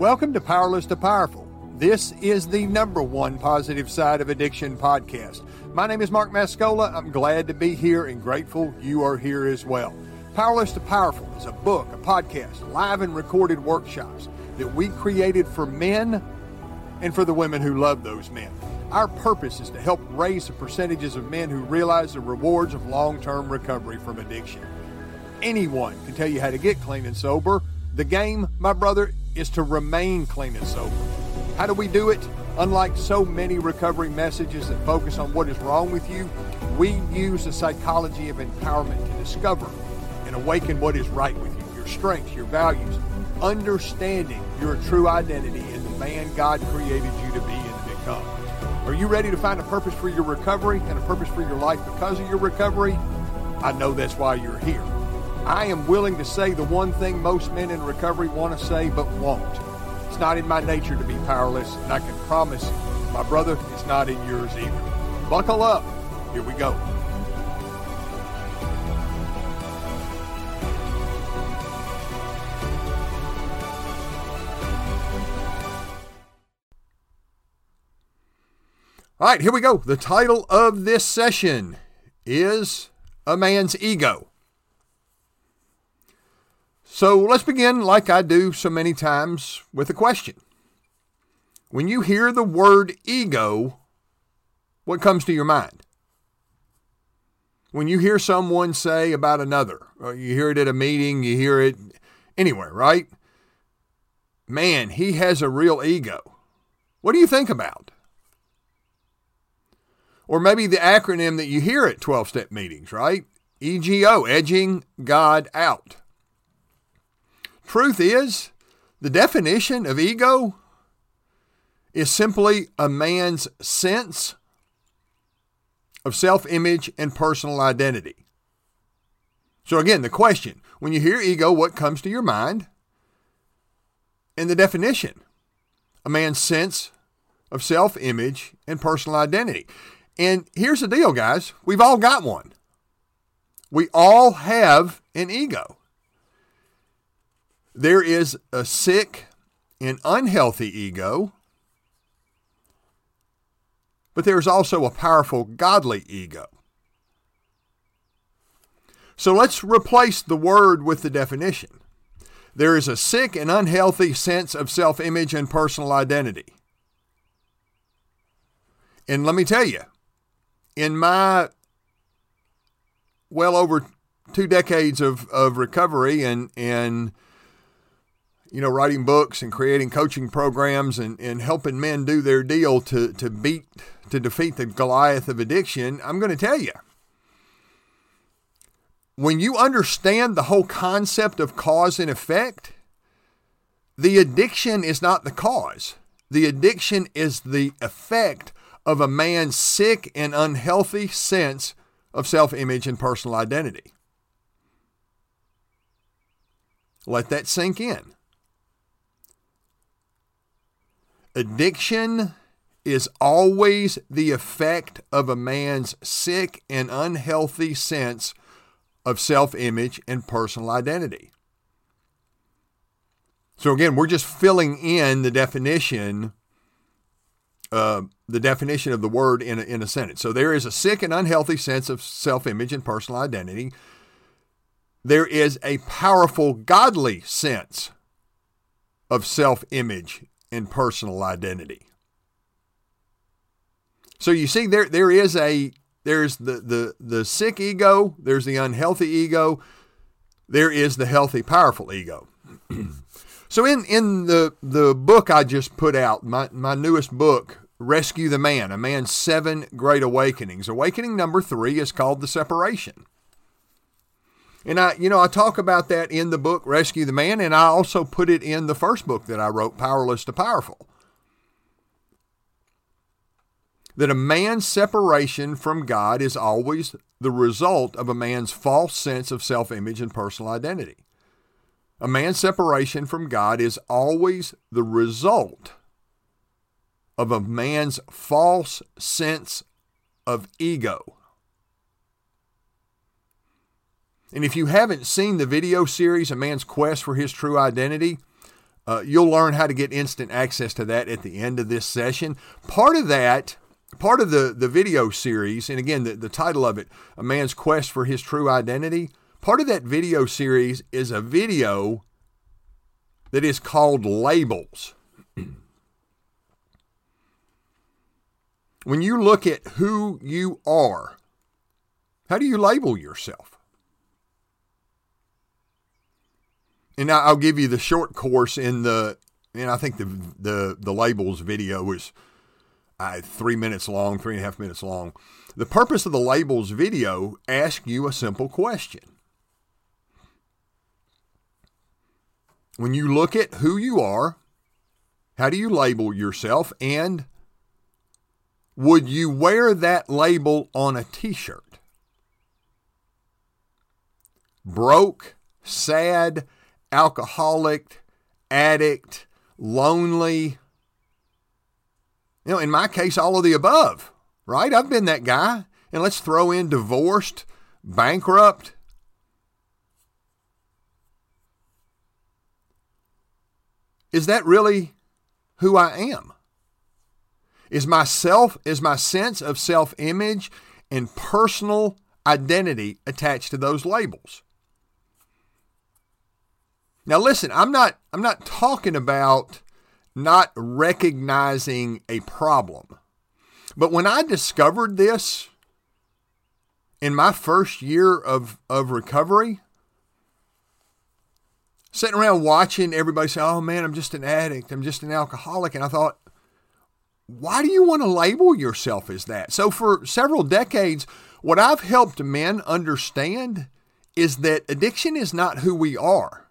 Welcome to Powerless to Powerful. This is the number one positive side of addiction podcast. My name is Mark Mascola. I'm glad to be here and grateful you are here as well. Powerless to Powerful is a book, a podcast, live and recorded workshops that we created for men and for the women who love those men. Our purpose is to help raise the percentages of men who realize the rewards of long term recovery from addiction. Anyone can tell you how to get clean and sober. The game, my brother, is to remain clean and sober. How do we do it? Unlike so many recovery messages that focus on what is wrong with you, we use the psychology of empowerment to discover and awaken what is right with you, your strengths, your values, understanding your true identity and the man God created you to be and to become. Are you ready to find a purpose for your recovery and a purpose for your life because of your recovery? I know that's why you're here. I am willing to say the one thing most men in recovery want to say but won't. It's not in my nature to be powerless, and I can promise my brother it's not in yours either. Buckle up. Here we go. All right, here we go. The title of this session is A Man's Ego. So let's begin, like I do so many times, with a question. When you hear the word ego, what comes to your mind? When you hear someone say about another, or you hear it at a meeting, you hear it anywhere, right? Man, he has a real ego. What do you think about? Or maybe the acronym that you hear at 12 step meetings, right? EGO, edging God out. Truth is, the definition of ego is simply a man's sense of self image and personal identity. So, again, the question when you hear ego, what comes to your mind? And the definition a man's sense of self image and personal identity. And here's the deal, guys we've all got one. We all have an ego. There is a sick and unhealthy ego, but there's also a powerful godly ego. So let's replace the word with the definition. There is a sick and unhealthy sense of self image and personal identity. And let me tell you, in my well over two decades of, of recovery and and you know writing books and creating coaching programs and, and helping men do their deal to to beat to defeat the Goliath of addiction, I'm going to tell you when you understand the whole concept of cause and effect, the addiction is not the cause. The addiction is the effect of a man's sick and unhealthy sense of self image and personal identity. Let that sink in. Addiction is always the effect of a man's sick and unhealthy sense of self image and personal identity. So, again, we're just filling in the definition uh, the definition of the word in a, in a sentence. So there is a sick and unhealthy sense of self image and personal identity. There is a powerful godly sense of self image and personal identity. So you see there there is a there's the, the the sick ego, there's the unhealthy ego, there is the healthy powerful ego. so in in the the book I just put out, my my newest book, Rescue the Man, a man's seven great awakenings. Awakening number three is called the separation. And I, you know, I talk about that in the book Rescue the Man, and I also put it in the first book that I wrote, Powerless to Powerful. That a man's separation from God is always the result of a man's false sense of self image and personal identity. A man's separation from God is always the result of a man's false sense of ego. And if you haven't seen the video series, A Man's Quest for His True Identity, Uh, you'll learn how to get instant access to that at the end of this session. Part of that, part of the, the video series, and again, the, the title of it, A Man's Quest for His True Identity, part of that video series is a video that is called Labels. when you look at who you are, how do you label yourself? And I'll give you the short course in the, and I think the the the labels video was uh, three minutes long, three and a half minutes long. The purpose of the labels video asks you a simple question. When you look at who you are, how do you label yourself, and would you wear that label on a t shirt? Broke, sad, alcoholic, addict, lonely. You know, in my case, all of the above, right? I've been that guy. And let's throw in divorced, bankrupt. Is that really who I am? Is my self, is my sense of self image and personal identity attached to those labels? Now listen, I'm not I'm not talking about not recognizing a problem. But when I discovered this in my first year of, of recovery, sitting around watching everybody say, Oh man, I'm just an addict, I'm just an alcoholic. And I thought, why do you want to label yourself as that? So, for several decades, what I've helped men understand is that addiction is not who we are.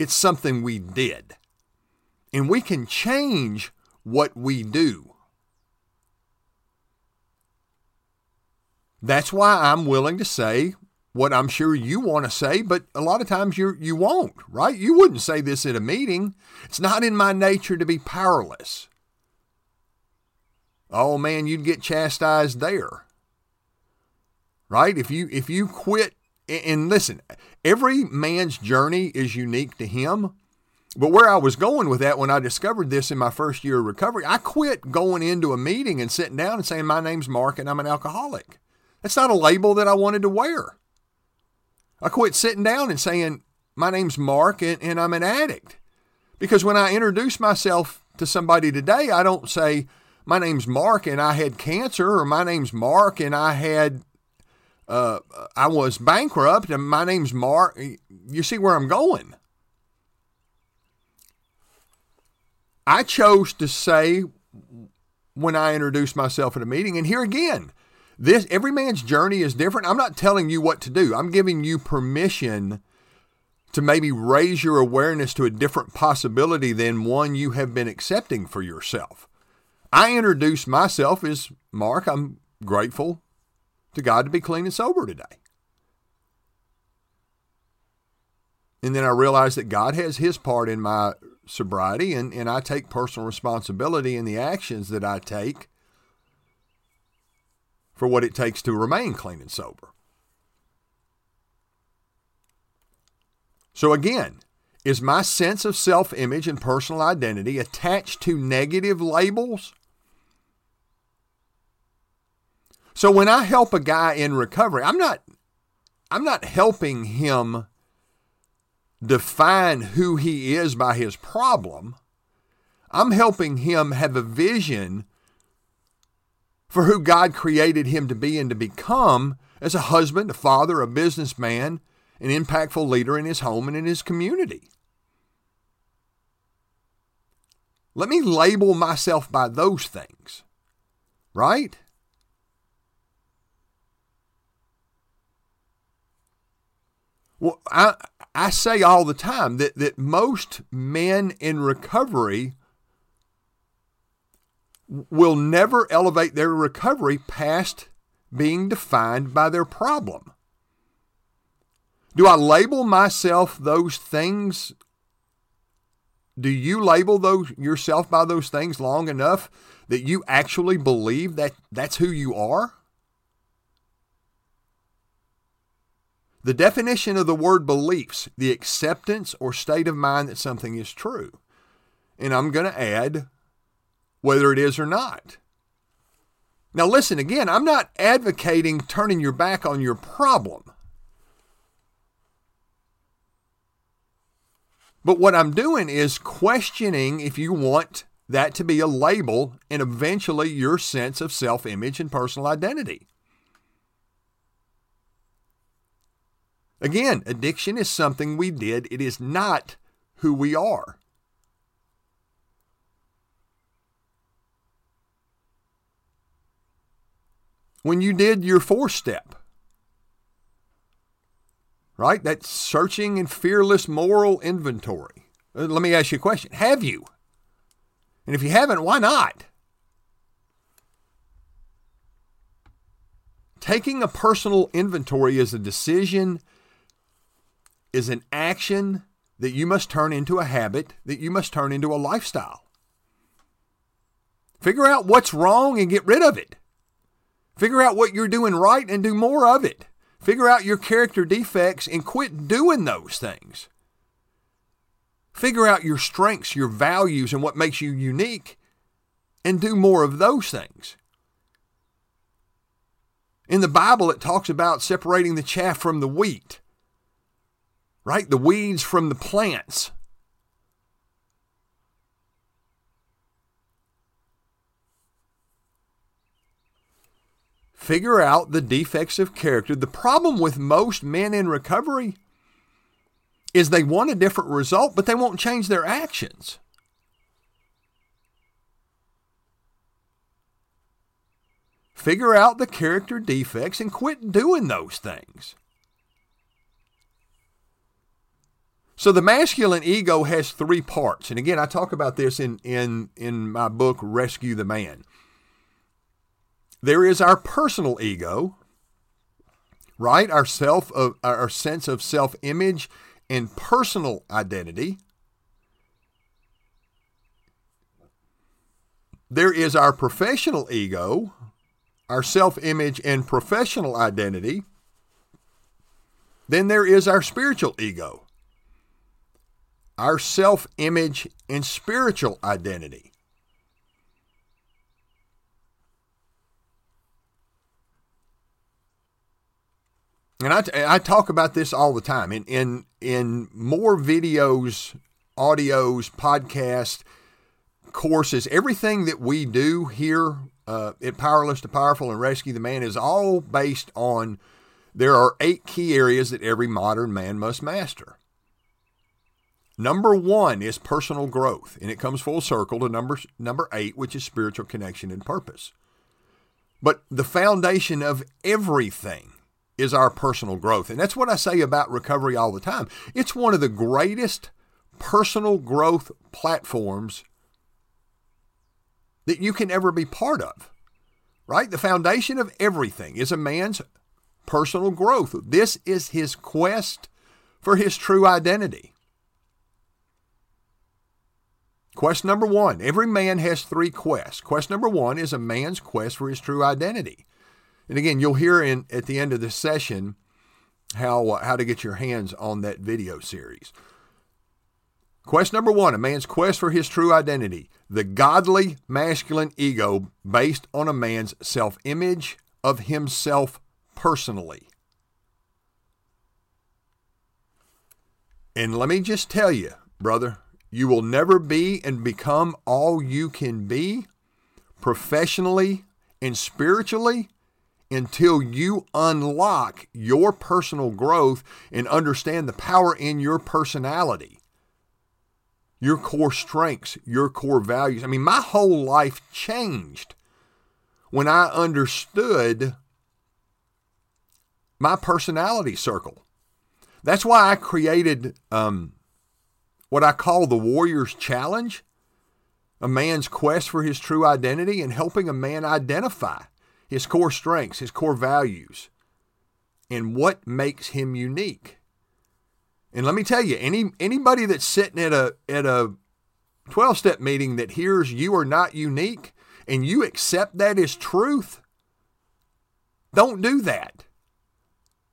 It's something we did. And we can change what we do. That's why I'm willing to say what I'm sure you want to say, but a lot of times you you won't, right? You wouldn't say this at a meeting. It's not in my nature to be powerless. Oh man, you'd get chastised there. Right? If you if you quit and listen, every man's journey is unique to him. But where I was going with that when I discovered this in my first year of recovery, I quit going into a meeting and sitting down and saying, My name's Mark and I'm an alcoholic. That's not a label that I wanted to wear. I quit sitting down and saying, My name's Mark and, and I'm an addict. Because when I introduce myself to somebody today, I don't say, My name's Mark and I had cancer, or My name's Mark and I had uh, I was bankrupt and my name's Mark. You see where I'm going. I chose to say when I introduced myself at a meeting, and here again, this every man's journey is different. I'm not telling you what to do. I'm giving you permission to maybe raise your awareness to a different possibility than one you have been accepting for yourself. I introduced myself as Mark. I'm grateful to God to be clean and sober today. And then I realize that God has his part in my sobriety, and, and I take personal responsibility in the actions that I take for what it takes to remain clean and sober. So, again, is my sense of self image and personal identity attached to negative labels So when I help a guy in recovery, I'm not I'm not helping him define who he is by his problem. I'm helping him have a vision for who God created him to be and to become as a husband, a father, a businessman, an impactful leader in his home and in his community. Let me label myself by those things, right? Well, I, I say all the time that, that most men in recovery will never elevate their recovery past being defined by their problem. Do I label myself those things? Do you label those yourself by those things long enough that you actually believe that that's who you are? The definition of the word beliefs, the acceptance or state of mind that something is true. and I'm going to add whether it is or not. Now, listen again, I'm not advocating turning your back on your problem. But what I'm doing is questioning if you want that to be a label and eventually your sense of self image and personal identity. Again, addiction is something we did, it is not who we are. When you did your four step, right? That searching and fearless moral inventory. Uh, let me ask you a question Have you? And if you haven't, why not? Taking a personal inventory is a decision, is an action that you must turn into a habit, that you must turn into a lifestyle. Figure out what's wrong and get rid of it. Figure out what you're doing right and do more of it. Figure out your character defects and quit doing those things. Figure out your strengths, your values, and what makes you unique, and do more of those things. In the Bible, it talks about separating the chaff from the wheat, right? The weeds from the plants. figure out the defects of character. The problem with most men in recovery is they want a different result, but they won't change their actions. Figure out the character defects and quit doing those things. So the masculine ego has three parts. And again, I talk about this in, in, in my book, Rescue the Man. There is our personal ego, right? Our self of our sense of self-image and personal identity. There is our professional ego, our self-image and professional identity. Then there is our spiritual ego, our self-image and spiritual identity. and I, I talk about this all the time in, in, in more videos, audios, podcasts, courses, everything that we do here uh, at Powerless to Powerful and Rescue the Man is all based on there are eight key areas that every modern man must master. Number one is personal growth, and it comes full circle to number, number eight, which is spiritual connection and purpose. But the foundation of everything is our personal growth. And that's what I say about recovery all the time. It's one of the greatest personal growth platforms that you can ever be part of. Right? The foundation of everything is a man's personal growth. This is his quest for his true identity. Quest number one every man has three quests. Quest number one is a man's quest for his true identity. And again, you'll hear in at the end of the session how uh, how to get your hands on that video series. Quest number one: a man's quest for his true identity, the godly masculine ego based on a man's self-image of himself personally. And let me just tell you, brother, you will never be and become all you can be professionally and spiritually until you unlock your personal growth and understand the power in your personality, your core strengths, your core values. I mean, my whole life changed when I understood my personality circle. That's why I created um, what I call the Warrior's Challenge a man's quest for his true identity and helping a man identify his core strengths, his core values, and what makes him unique. And let me tell you, any anybody that's sitting at a at a 12 step meeting that hears you are not unique and you accept that as truth, don't do that.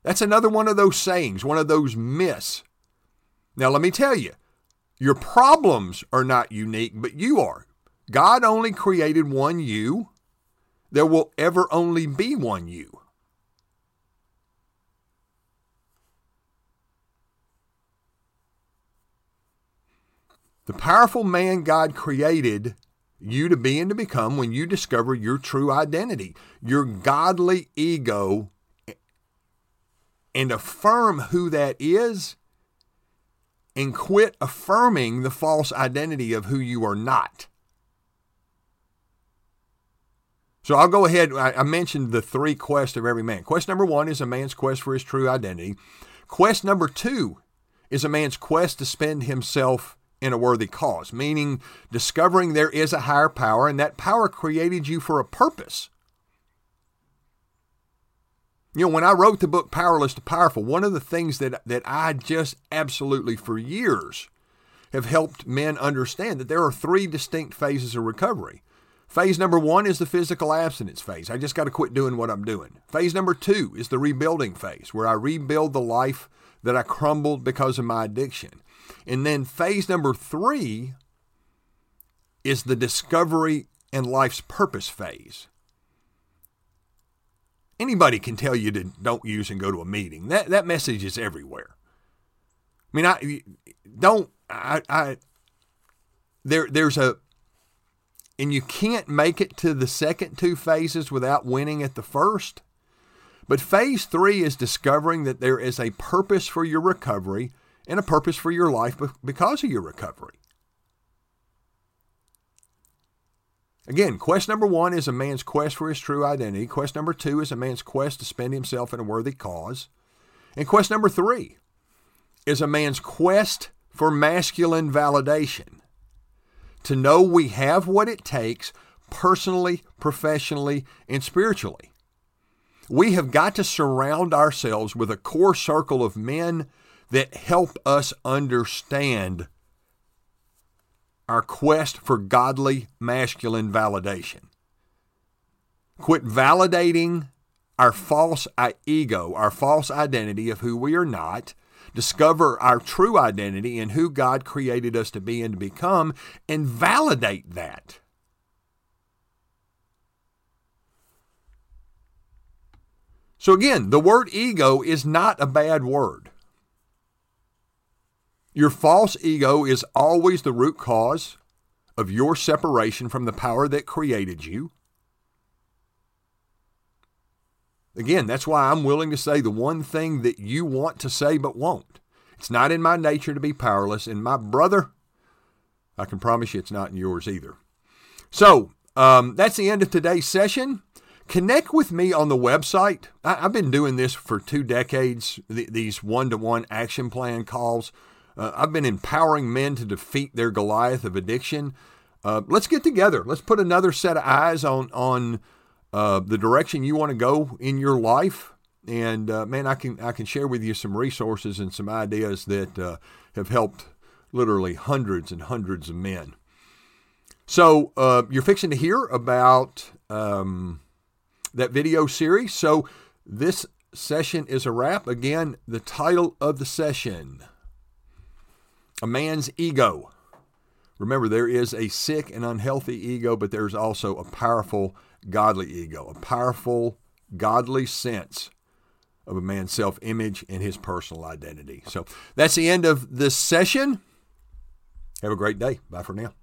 That's another one of those sayings, one of those myths. Now, let me tell you, Your problems are not unique, but you are. God only created one you. There will ever only be one you. The powerful man God created you to be and to become when you discover your true identity, your godly ego, and affirm who that is and quit affirming the false identity of who you are not. So I'll go ahead. I mentioned the three quests of every man. Quest number one is a man's quest for his true identity. Quest number two is a man's quest to spend himself in a worthy cause, meaning discovering there is a higher power and that power created you for a purpose. You know, when I wrote the book Powerless to Powerful, one of the things that, that I just absolutely for years have helped men understand that there are three distinct phases of recovery. Phase number one is the physical abstinence phase. I just got to quit doing what I'm doing. Phase number two is the rebuilding phase, where I rebuild the life that I crumbled because of my addiction. And then phase number three is the discovery and life's purpose phase. Anybody can tell you to don't use and go to a meeting. That that message is everywhere. I mean, I don't. I, I there there's a and you can't make it to the second two phases without winning at the first. But phase three is discovering that there is a purpose for your recovery and a purpose for your life because of your recovery. Again, quest number one is a man's quest for his true identity. Quest number two is a man's quest to spend himself in a worthy cause. And quest number three is a man's quest for masculine validation. To know we have what it takes personally, professionally, and spiritually. We have got to surround ourselves with a core circle of men that help us understand our quest for godly masculine validation. Quit validating our false ego, our false identity of who we are not. Discover our true identity and who God created us to be and to become, and validate that. So, again, the word ego is not a bad word. Your false ego is always the root cause of your separation from the power that created you. Again, that's why I'm willing to say the one thing that you want to say but won't. It's not in my nature to be powerless, and my brother, I can promise you it's not in yours either. So, um, that's the end of today's session. Connect with me on the website. I, have been doing this for two decades, th- these one to one action plan calls. Uh, I've been empowering men to defeat their Goliath of addiction. Uh, let's get together. Let's put another set of eyes on on uh, the direction you want to go in your life. And uh, man, I can I can share with you some resources and some ideas that uh, have helped literally hundreds and hundreds of men. So uh, you're fixing to hear about um, that video series. So this session is a wrap. Again, the title of the session a man's ego. Remember, there is a sick and unhealthy ego, but there's also a powerful, godly ego, a powerful, godly sense of a man's self image and his personal identity. So that's the end of this session. Have a great day. Bye for now.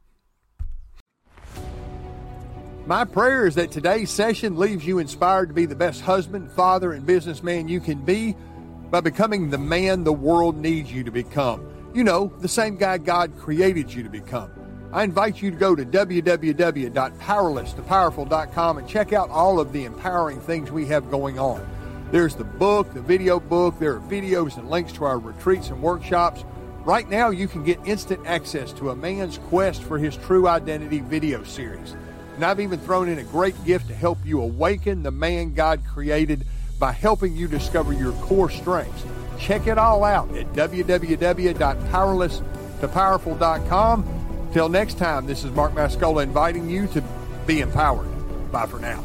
My prayer is that today's session leaves you inspired to be the best husband, father, and businessman you can be by becoming the man the world needs you to become. You know, the same guy God created you to become. I invite you to go to www.powerlesstopowerful.com and check out all of the empowering things we have going on. There's the book, the video book, there are videos and links to our retreats and workshops. Right now, you can get instant access to a man's quest for his true identity video series. And I've even thrown in a great gift to help you awaken the man God created by helping you discover your core strengths. Check it all out at www.powerlesstopowerful.com. Till next time, this is Mark Mascola inviting you to be empowered. Bye for now.